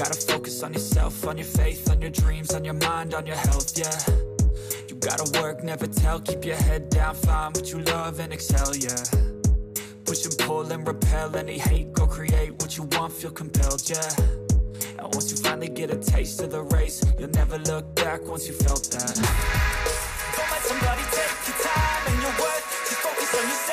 gotta focus on yourself, on your faith, on your dreams, on your mind, on your health, yeah. You gotta work, never tell, keep your head down, find what you love and excel, yeah. Push and pull and repel any hate, go create what you want, feel compelled, yeah. And once you finally get a taste of the race, you'll never look back once you felt that. Don't let somebody take your time and your worth, just focus on yourself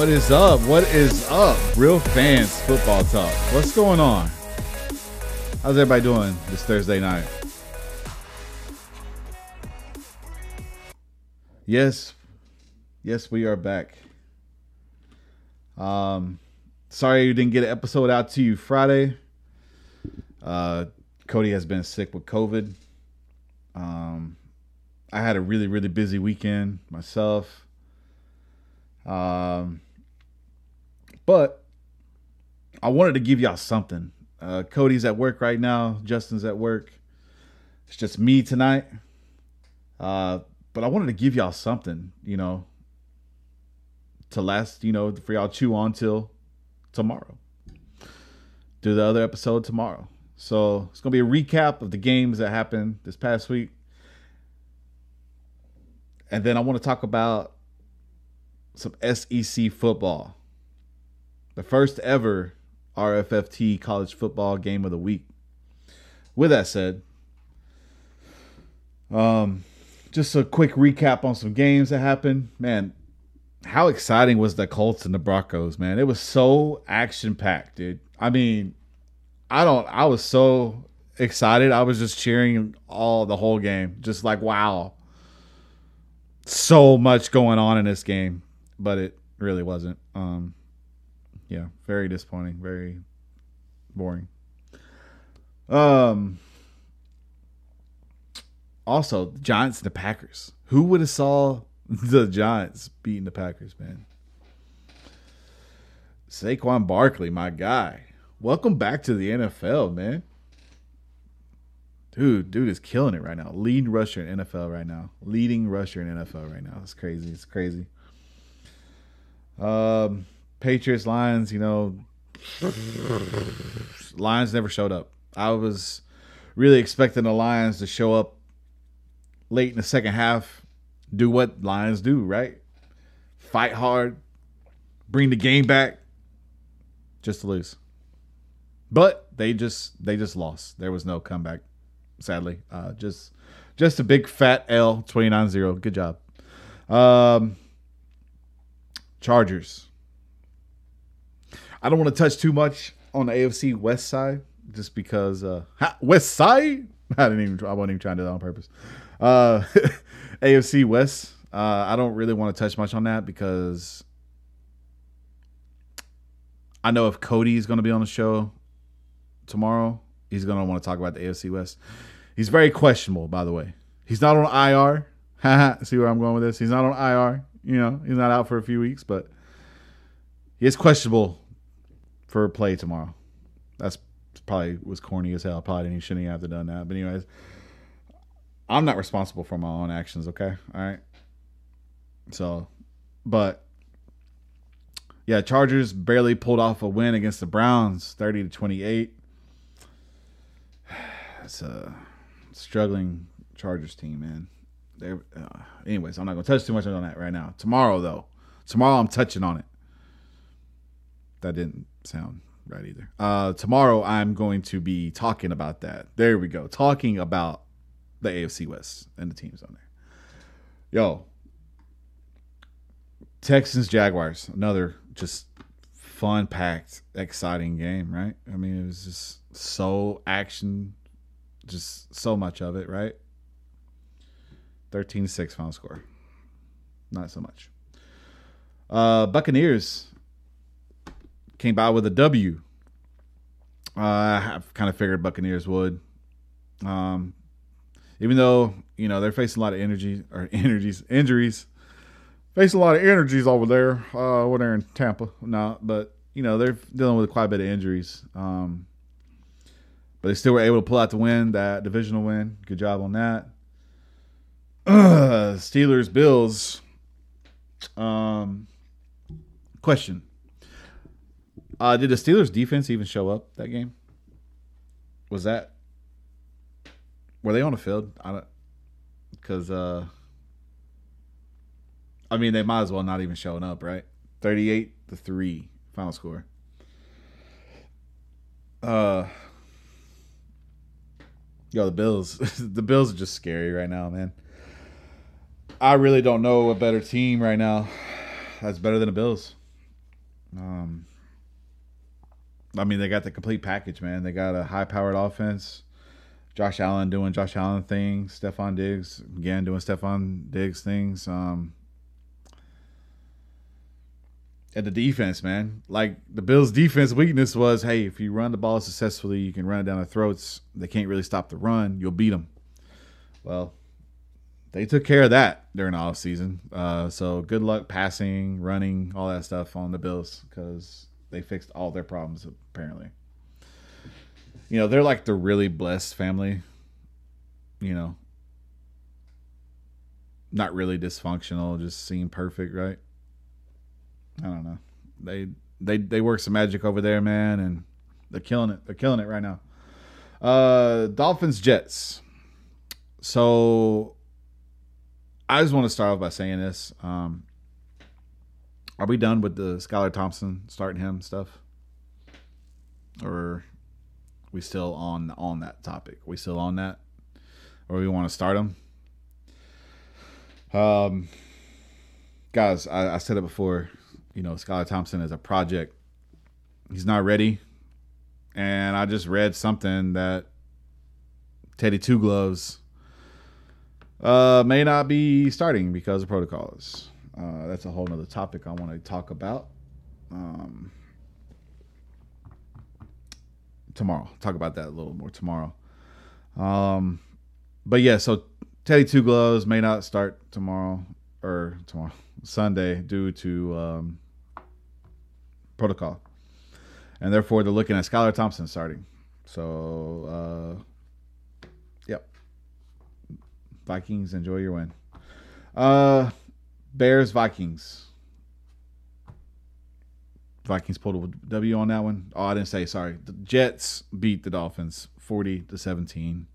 What is up? What is up? Real fans football talk. What's going on? How's everybody doing this Thursday night? Yes, yes, we are back. Um, sorry you didn't get an episode out to you Friday. Uh, Cody has been sick with COVID. Um, I had a really, really busy weekend myself. Um, but I wanted to give y'all something. Uh, Cody's at work right now. Justin's at work. It's just me tonight. Uh, but I wanted to give y'all something, you know, to last, you know, for y'all chew on till tomorrow. Do the other episode tomorrow. So it's gonna be a recap of the games that happened this past week, and then I want to talk about some SEC football. The first ever RFFT college football game of the week. With that said, um, just a quick recap on some games that happened. Man, how exciting was the Colts and the Broncos, man? It was so action packed, dude. I mean, I don't I was so excited. I was just cheering all the whole game. Just like wow. So much going on in this game but it really wasn't. Um, yeah, very disappointing, very boring. Um, also, the Giants and the Packers. Who would have saw the Giants beating the Packers, man? Saquon Barkley, my guy. Welcome back to the NFL, man. Dude, dude is killing it right now. Leading rusher in NFL right now. Leading rusher in NFL right now. It's crazy. It's crazy. Um, Patriots, Lions, you know, Lions never showed up. I was really expecting the Lions to show up late in the second half, do what Lions do, right? Fight hard, bring the game back, just to lose. But they just they just lost. There was no comeback, sadly. Uh, just just a big fat L, 29-0. Good job. Um, Chargers. I don't want to touch too much on the AFC West side, just because uh, ha, West Side. I didn't even. I wasn't even trying to do that on purpose. Uh, AFC West. Uh, I don't really want to touch much on that because I know if Cody is going to be on the show tomorrow, he's going to want to talk about the AFC West. He's very questionable, by the way. He's not on IR. See where I'm going with this? He's not on IR. You know, he's not out for a few weeks, but he is questionable for play tomorrow. That's probably was corny as hell. Probably didn't shouldn't have to done that. But anyways, I'm not responsible for my own actions. Okay, all right. So, but yeah, Chargers barely pulled off a win against the Browns, thirty to twenty eight. It's a struggling Chargers team, man. They're, uh, anyways, I'm not gonna touch too much on that right now. Tomorrow, though, tomorrow I'm touching on it. That didn't sound right either. Uh, tomorrow I'm going to be talking about that. There we go, talking about the AFC West and the teams on there. Yo, Texans Jaguars, another just fun packed, exciting game, right? I mean, it was just so action, just so much of it, right? 13 6 final score. Not so much. Uh, Buccaneers came by with a W. Uh, I kind of figured Buccaneers would. Um, even though you know they're facing a lot of energy or energies injuries, facing a lot of energies over there, uh, over there in Tampa. No, but you know they're dealing with quite a bit of injuries. Um, but they still were able to pull out the win, that divisional win. Good job on that. Steelers, Bills. Um, question: uh, Did the Steelers defense even show up that game? Was that were they on the field? I don't because uh, I mean they might as well not even showing up, right? Thirty-eight to three final score. Uh, yo, the Bills. the Bills are just scary right now, man. I really don't know a better team right now that's better than the Bills. Um, I mean, they got the complete package, man. They got a high-powered offense. Josh Allen doing Josh Allen things. Stefon Diggs again doing Stefon Diggs things. Um, and the defense, man. Like the Bills' defense weakness was, hey, if you run the ball successfully, you can run it down their throats. They can't really stop the run. You'll beat them. Well, they took care of that during the offseason. Uh, so good luck passing, running, all that stuff on the Bills because they fixed all their problems apparently. You know, they're like the really blessed family. You know, not really dysfunctional, just seem perfect, right? I don't know. They they they work some magic over there, man, and they're killing it. They're killing it right now. Uh Dolphins Jets. So I just want to start off by saying this. Um, are we done with the Skylar Thompson starting him stuff? Or we still on on that topic? we still on that? Or we want to start him? Um guys, I, I said it before, you know, Skylar Thompson is a project. He's not ready. And I just read something that Teddy Two Gloves uh, may not be starting because of protocols. Uh, that's a whole nother topic I want to talk about. Um, tomorrow, talk about that a little more tomorrow. Um, but yeah, so Teddy Two Gloves may not start tomorrow or tomorrow Sunday due to um, protocol, and therefore they're looking at Skylar Thompson starting. So uh, yep, Vikings, enjoy your win. Uh, Bears, Vikings. Vikings pulled a W on that one. Oh, I didn't say sorry. The Jets beat the Dolphins 40 to 17.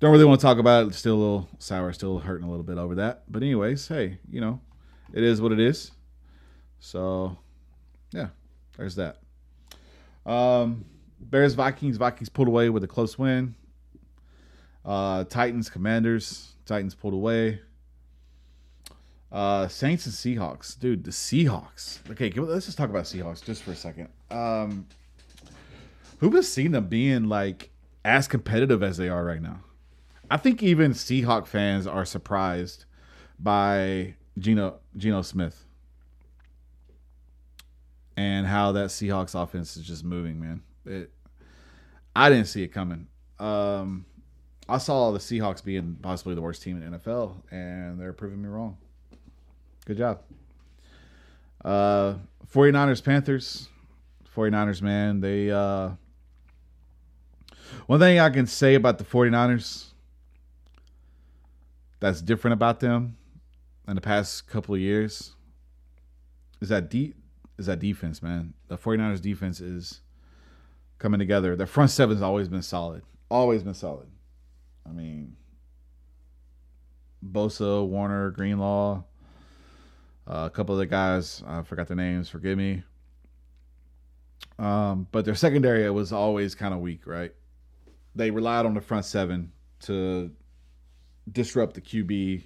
Don't really want to talk about it. Still a little sour, still hurting a little bit over that. But anyways, hey, you know, it is what it is. So, yeah, there's that. Um, Bears, Vikings. Vikings pulled away with a close win. Uh, Titans, Commanders. Titans pulled away. Uh, Saints and Seahawks, dude. The Seahawks. Okay, let's just talk about Seahawks just for a second. Um, who has seen them being like as competitive as they are right now? I think even Seahawk fans are surprised by Geno Geno Smith and how that Seahawks offense is just moving, man. It, I didn't see it coming. Um, I saw the Seahawks being possibly the worst team in NFL, and they're proving me wrong. Good job. Uh, 49ers, Panthers. 49ers, man, they. Uh, one thing I can say about the 49ers that's different about them in the past couple of years is that deep is that defense, man. The 49ers defense is coming together. Their front seven's always been solid. Always been solid. I mean, Bosa, Warner, Greenlaw, uh, a couple of the guys, I forgot their names, forgive me. Um, but their secondary was always kind of weak, right? They relied on the front seven to disrupt the QB,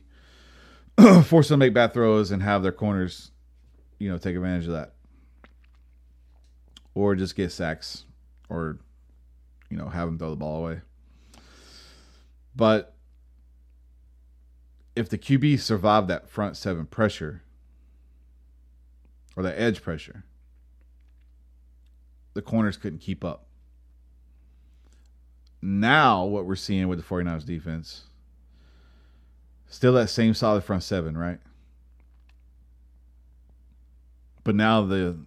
force them to make bad throws, and have their corners, you know, take advantage of that. Or just get sacks or, you know, have them throw the ball away. But if the QB survived that front seven pressure or that edge pressure, the corners couldn't keep up. Now, what we're seeing with the 49ers defense Still that same solid front seven, right? But now the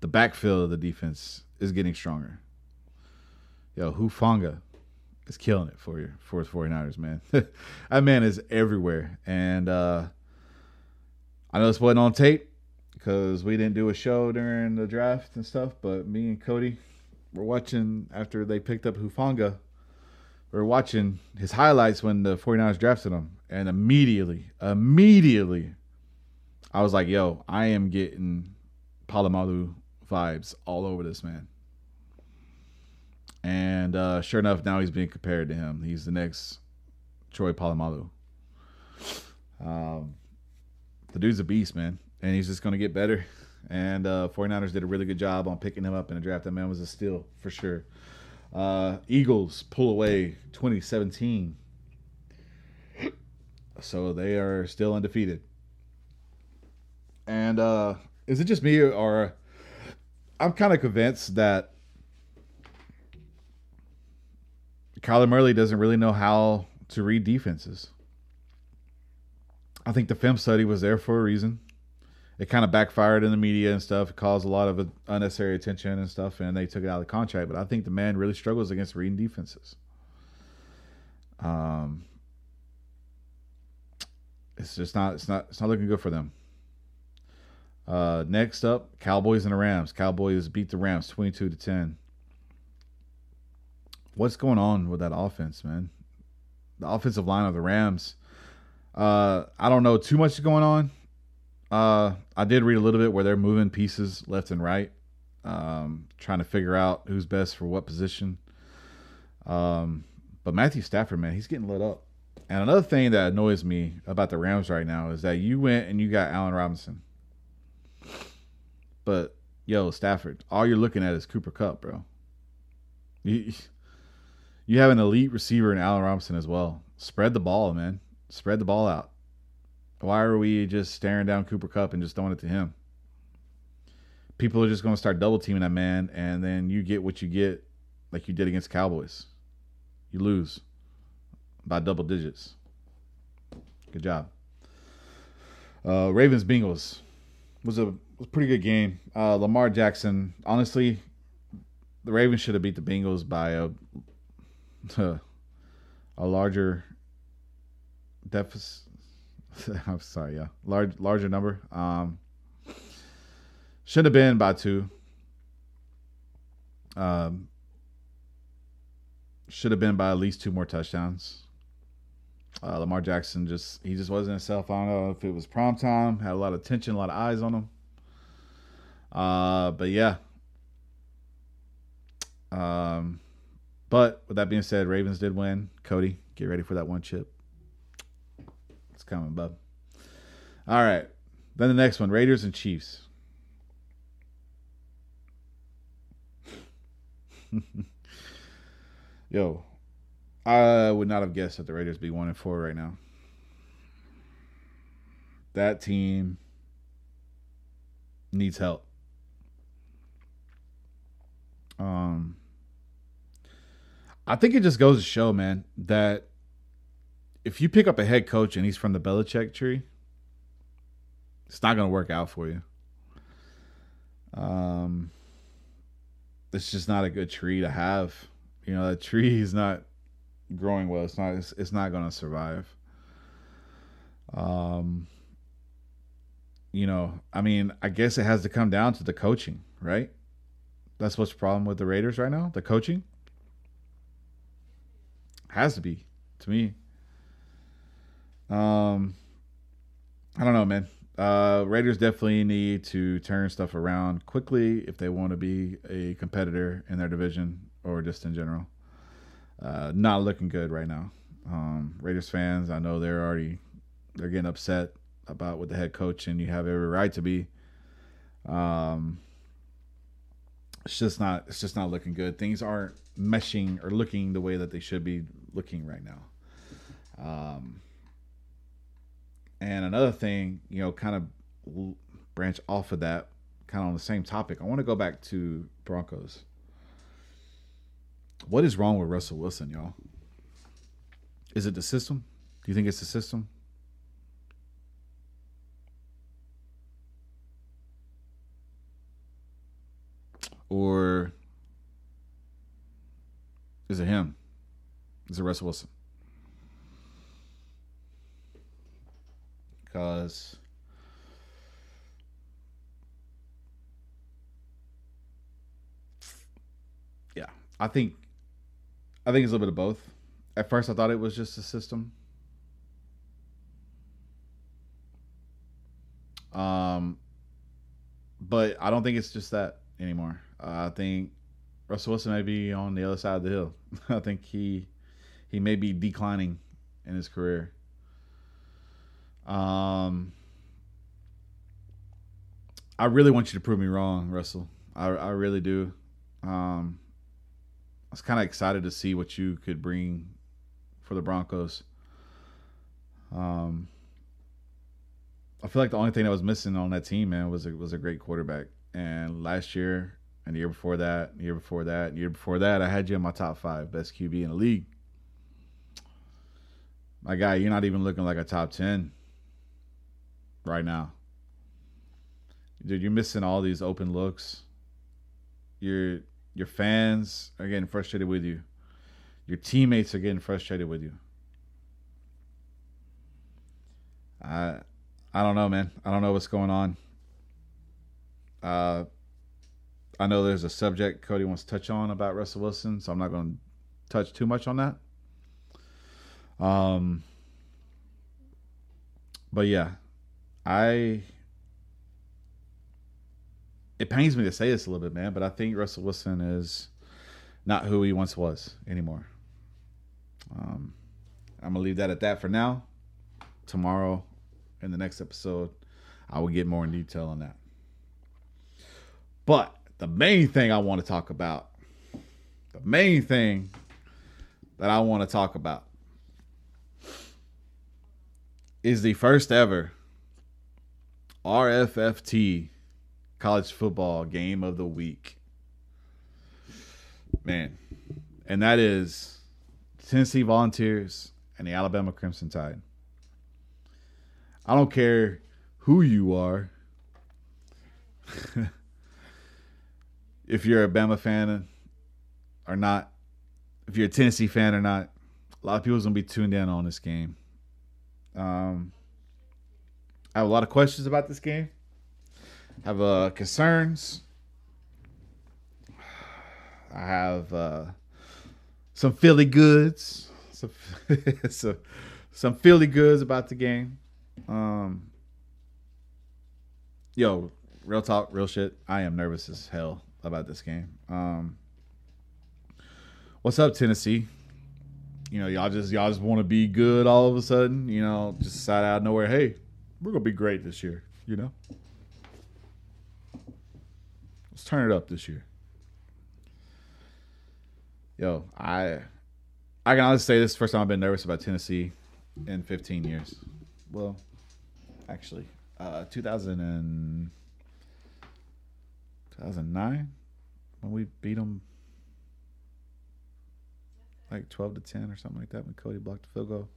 the backfield of the defense is getting stronger. Yo, Hufanga is killing it for you for the 49ers, man. that man is everywhere. And uh I know this wasn't on tape because we didn't do a show during the draft and stuff, but me and Cody were watching after they picked up Hufanga. We were watching his highlights when the 49ers drafted him. And immediately, immediately, I was like, yo, I am getting Polamalu vibes all over this man. And uh, sure enough, now he's being compared to him. He's the next Troy Polamalu. Um, the dude's a beast, man. And he's just going to get better. And uh, 49ers did a really good job on picking him up in the draft. That man was a steal for sure. Uh, Eagles pull away 2017. So they are still undefeated. And uh, is it just me or I'm kind of convinced that Kyler Murray doesn't really know how to read defenses. I think the film study was there for a reason. It kind of backfired in the media and stuff. It caused a lot of unnecessary attention and stuff, and they took it out of the contract. But I think the man really struggles against reading defenses. Um, it's just not. It's not. It's not looking good for them. Uh, next up, Cowboys and the Rams. Cowboys beat the Rams twenty-two to ten. What's going on with that offense, man? The offensive line of the Rams. Uh, I don't know too much is going on. Uh, I did read a little bit where they're moving pieces left and right, um, trying to figure out who's best for what position. Um, but Matthew Stafford, man, he's getting lit up. And another thing that annoys me about the Rams right now is that you went and you got Allen Robinson. But yo, Stafford, all you're looking at is Cooper Kupp, bro. You, you have an elite receiver in Allen Robinson as well. Spread the ball, man. Spread the ball out. Why are we just staring down Cooper Kupp and just throwing it to him? People are just going to start double teaming that man, and then you get what you get, like you did against Cowboys. You lose by double digits. Good job. Uh, Ravens Bengals was a was a pretty good game. Uh, Lamar Jackson, honestly, the Ravens should have beat the Bengals by a a larger deficit. I'm sorry, yeah, large larger number. Um, should have been by two. Um, should have been by at least two more touchdowns. Uh, Lamar Jackson just he just wasn't himself. I don't know if it was prime time, had a lot of attention, a lot of eyes on him. Uh, but yeah. Um, but with that being said, Ravens did win. Cody, get ready for that one chip. It's coming, bub. All right. Then the next one, Raiders and Chiefs. Yo, I would not have guessed that the Raiders be one and four right now. That team needs help. Um, I think it just goes to show, man, that if you pick up a head coach and he's from the Belichick tree, it's not going to work out for you. Um, it's just not a good tree to have. You know, that tree is not growing well. It's not. It's, it's not going to survive. Um, you know, I mean, I guess it has to come down to the coaching, right? That's what's the problem with the Raiders right now. The coaching has to be to me. Um, I don't know, man. Uh, Raiders definitely need to turn stuff around quickly if they want to be a competitor in their division or just in general. Uh, not looking good right now. Um, Raiders fans, I know they're already they're getting upset about with the head coach, and you have every right to be. Um, it's just not it's just not looking good. Things aren't meshing or looking the way that they should be looking right now. Um, and another thing, you know, kind of branch off of that, kind of on the same topic. I want to go back to Broncos. What is wrong with Russell Wilson, y'all? Is it the system? Do you think it's the system? Or is it him? Is it Russell Wilson? Because yeah, I think I think it's a little bit of both. At first, I thought it was just a system. Um, but I don't think it's just that anymore. Uh, I think Russell Wilson may be on the other side of the hill. I think he he may be declining in his career. Um, I really want you to prove me wrong, Russell. I I really do. Um, I was kind of excited to see what you could bring for the Broncos. Um, I feel like the only thing that was missing on that team, man, was a, was a great quarterback. And last year, and the year before that, the year before that, the year before that, I had you in my top five best QB in the league. My guy, you're not even looking like a top ten right now. Dude, you're missing all these open looks. Your your fans are getting frustrated with you. Your teammates are getting frustrated with you. I I don't know, man. I don't know what's going on. Uh I know there's a subject Cody wants to touch on about Russell Wilson, so I'm not going to touch too much on that. Um, but yeah, I. It pains me to say this a little bit, man, but I think Russell Wilson is not who he once was anymore. Um, I'm gonna leave that at that for now. Tomorrow, in the next episode, I will get more in detail on that. But the main thing I want to talk about, the main thing that I want to talk about is the first ever RFFT college football game of the week. Man, and that is Tennessee Volunteers and the Alabama Crimson Tide. I don't care who you are. if you're a Bama fan or not, if you're a Tennessee fan or not, a lot of people's gonna be tuned in on this game. Um, I have a lot of questions about this game. I have uh, concerns. I have uh, some Philly goods, some some, some Philly goods about the game. Um, yo, real talk, real shit. I am nervous as hell about this game. Um, what's up, Tennessee? You know, y'all just y'all just want to be good all of a sudden. You know, just out of nowhere. Hey, we're gonna be great this year. You know, let's turn it up this year. Yo, I I can honestly say this is the first time I've been nervous about Tennessee in 15 years. Well, actually, uh, 2000 and 2009 when we beat them like 12 to 10 or something like that when Cody blocked the field goal.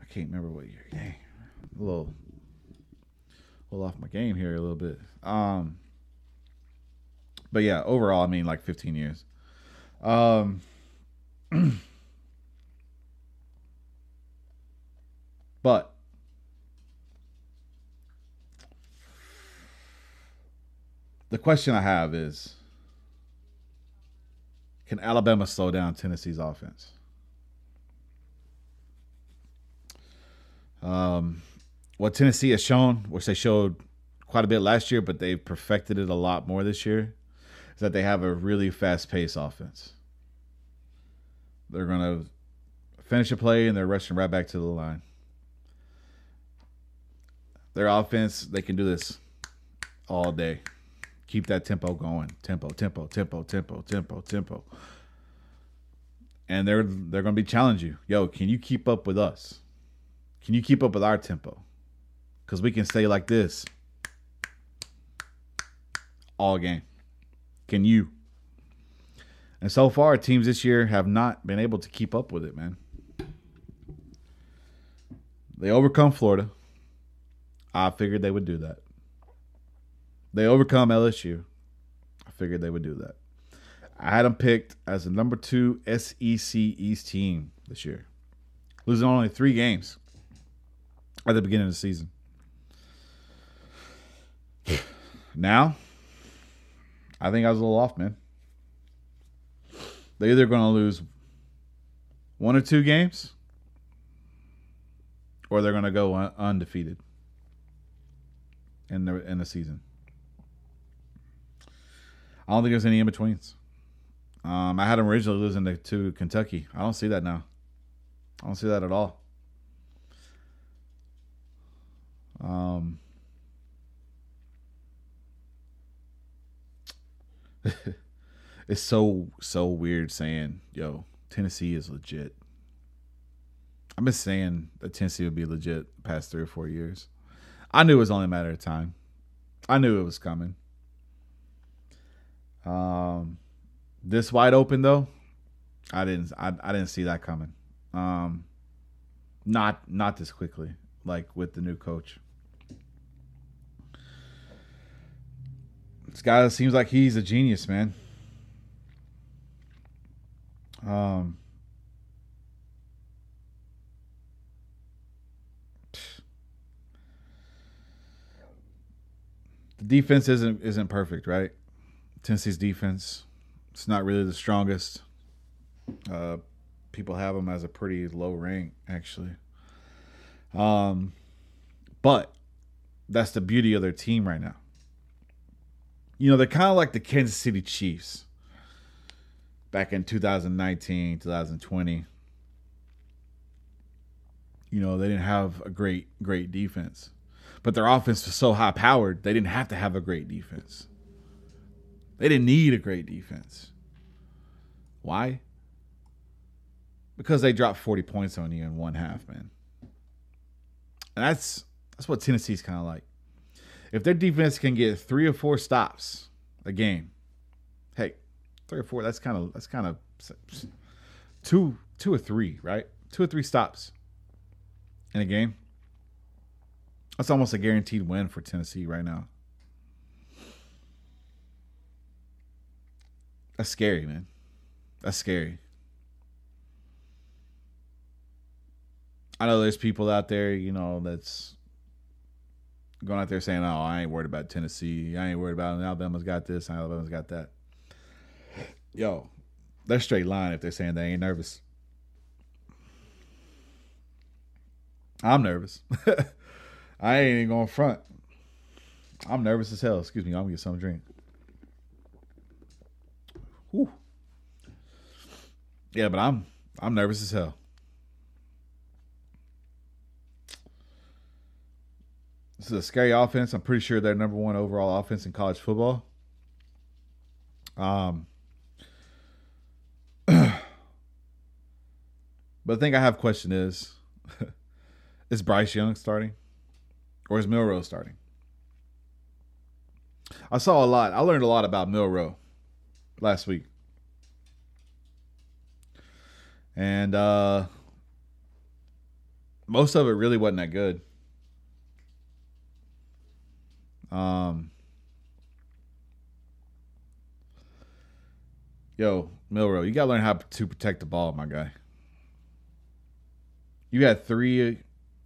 I can't remember what year. Dang. A little, a little off my game here a little bit. Um, but yeah, overall, I mean, like 15 years. Um, but the question I have is can Alabama slow down Tennessee's offense? Um, what Tennessee has shown, which they showed quite a bit last year, but they've perfected it a lot more this year, is that they have a really fast paced offense. They're going to finish a play and they're rushing right back to the line. Their offense, they can do this all day keep that tempo going. Tempo, tempo, tempo, tempo, tempo, tempo. And they're they're gonna be challenging you. Yo, can you keep up with us? Can you keep up with our tempo? Cause we can stay like this all game. Can you? And so far, teams this year have not been able to keep up with it, man. They overcome Florida. I figured they would do that. They overcome LSU. I figured they would do that. I had them picked as the number two SEC East team this year, losing only three games at the beginning of the season. Now, I think I was a little off, man. They're either going to lose one or two games, or they're going to go un- undefeated in the in the season. I don't think there's any in betweens. Um, I had them originally losing to, to Kentucky. I don't see that now. I don't see that at all. Um, it's so so weird saying, "Yo, Tennessee is legit." I've been saying that Tennessee would be legit past three or four years. I knew it was only a matter of time. I knew it was coming. Um, this wide open though, I didn't. I, I didn't see that coming. Um, not not this quickly, like with the new coach. This guy seems like he's a genius, man. Um, the defense isn't isn't perfect, right? Tennessee's defense, it's not really the strongest. Uh, people have them as a pretty low rank, actually. Um, but that's the beauty of their team right now. You know, they're kind of like the Kansas City Chiefs back in 2019, 2020. You know, they didn't have a great, great defense. But their offense was so high powered, they didn't have to have a great defense. They didn't need a great defense. Why? Because they dropped 40 points on you in one half, man. And that's that's what Tennessee's kind of like. If their defense can get three or four stops a game, hey, three or four, that's kind of that's kind of two two or three, right? Two or three stops in a game. That's almost a guaranteed win for Tennessee right now. That's scary, man. That's scary. I know there's people out there, you know, that's going out there saying, "Oh, I ain't worried about Tennessee. I ain't worried about. Alabama's got this. Alabama's got that." Yo, they're straight line if they're saying they ain't nervous. I'm nervous. I ain't even going front. I'm nervous as hell. Excuse me. I'm gonna get some drink. Whew. Yeah, but I'm I'm nervous as hell. This is a scary offense. I'm pretty sure they're number one overall offense in college football. Um, but the thing I have question is, is Bryce Young starting, or is Milroe starting? I saw a lot. I learned a lot about Milroe last week, and uh, most of it really wasn't that good. Um, yo, Milroe, you gotta learn how to protect the ball, my guy. You had three.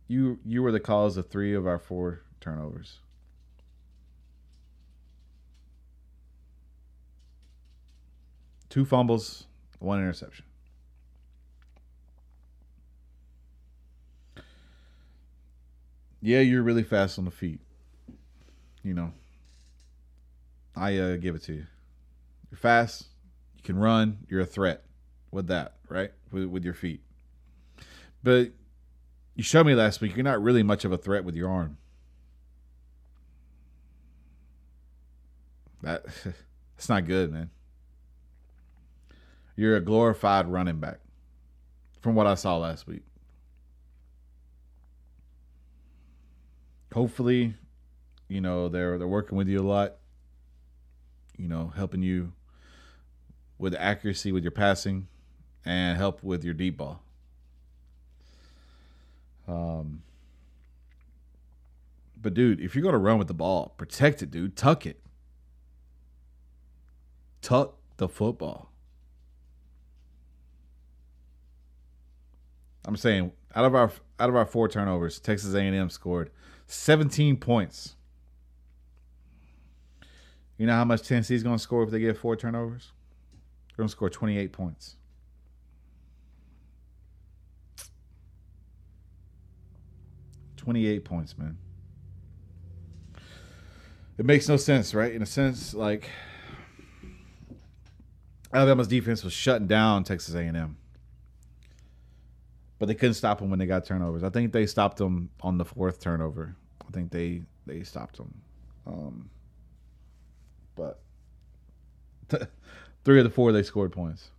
You you were the cause of three of our four turnovers. Two fumbles, one interception. Yeah, you're really fast on the feet you know, I uh, give it to you. You're fast. You can run. You're a threat with that, right? With, with your feet. But you showed me last week you're not really much of a threat with your arm. That it's not good, man. You're a glorified running back from what I saw last week. Hopefully, you know they're they're working with you a lot you know helping you with accuracy with your passing and help with your deep ball um But dude, if you're gonna run with the ball, protect it, dude. Tuck it. Tuck the football. I'm saying out of our out of our four turnovers, Texas A&M scored 17 points. You know how much Tennessee's going to score if they get four turnovers? They're going to score 28 points. Twenty-eight points, man. It makes no sense, right? In a sense, like Alabama's defense was shutting down Texas A&M but they couldn't stop them when they got turnovers. I think they stopped them on the fourth turnover. I think they they stopped them. Um, but three of the four they scored points.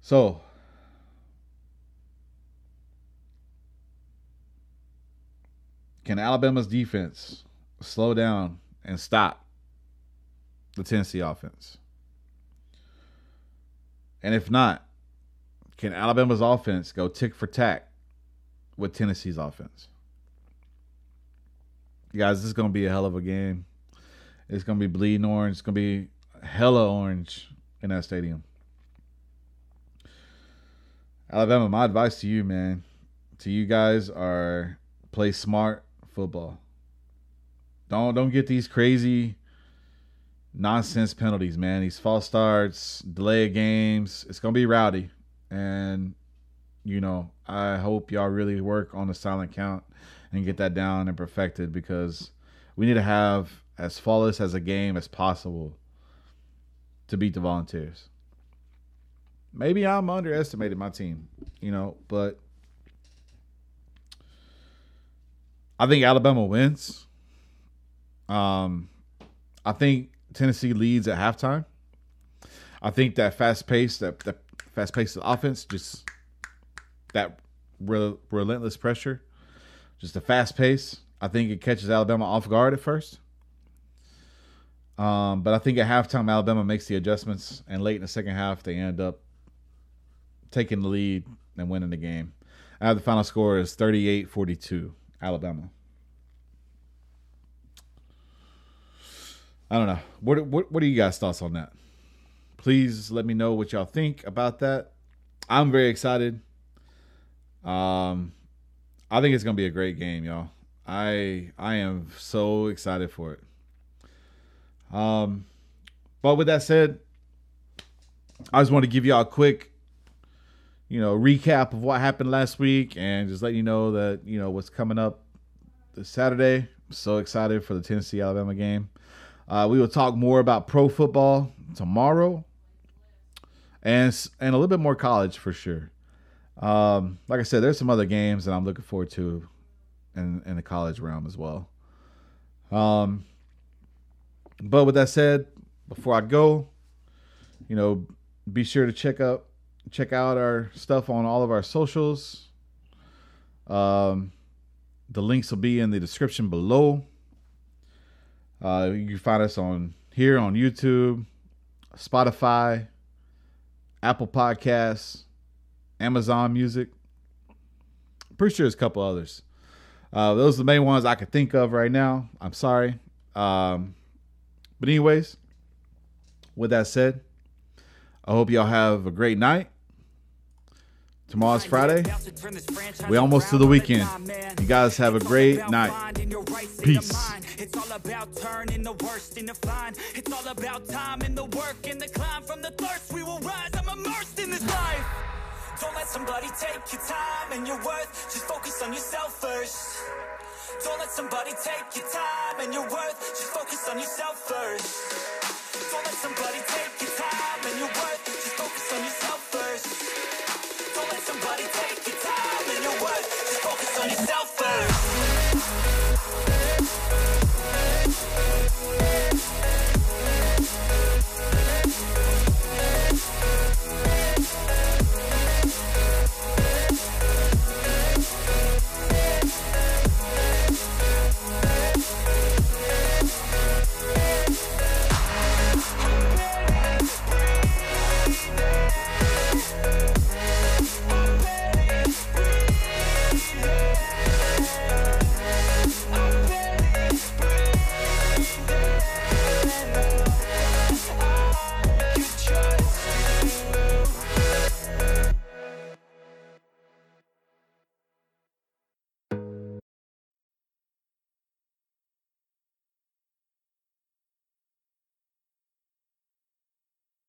So can Alabama's defense slow down and stop the Tennessee offense? And if not, can Alabama's offense go tick for tack with Tennessee's offense? Guys, this is to be a hell of a game. It's to be bleeding orange. It's to be hella orange in that stadium. Alabama, my advice to you, man, to you guys are play smart football. Don't don't get these crazy nonsense penalties, man. These false starts, delay of games. It's gonna be rowdy. And, you know, I hope y'all really work on the silent count and get that down and perfected because we need to have as flawless as a game as possible to beat the Volunteers. Maybe I'm underestimating my team, you know, but I think Alabama wins. Um, I think Tennessee leads at halftime. I think that fast pace, that, that fast paced offense, just that re- relentless pressure, just a fast pace. I think it catches Alabama off guard at first. Um, but I think at halftime, Alabama makes the adjustments, and late in the second half, they end up taking the lead and winning the game. I have the final score is 38 42, Alabama. I don't know. What, what, what are you guys' thoughts on that? please let me know what y'all think about that. I'm very excited. Um, I think it's gonna be a great game, y'all. I I am so excited for it. Um, but with that said, I just want to give y'all a quick, you know, recap of what happened last week and just let you know that you know what's coming up this Saturday. I'm so excited for the Tennessee Alabama game. Uh, we will talk more about pro football tomorrow and and a little bit more college for sure. Um, like I said, there's some other games that I'm looking forward to in in the college realm as well. Um, but with that said, before I go, you know, be sure to check out check out our stuff on all of our socials. Um, the links will be in the description below. Uh, you can find us on here on YouTube, Spotify, Apple Podcasts, Amazon Music. Pretty sure there's a couple others. Uh, those are the main ones I could think of right now. I'm sorry. Um, but, anyways, with that said, I hope y'all have a great night. Tomorrow's Friday. We almost to the weekend. You guys have a great night. Peace. It's all about turning the worst into fine. It's all about time and the work and the climb from the thirst. We will rise. I'm immersed in this life. Don't let somebody take your time and your worth. Just focus on yourself first. Don't let somebody take your time and your worth. Just focus on yourself first. Don't let somebody take your time and your worth. Just focus on yourself first. Don't let somebody take your time and your worth. Just focus on yourself.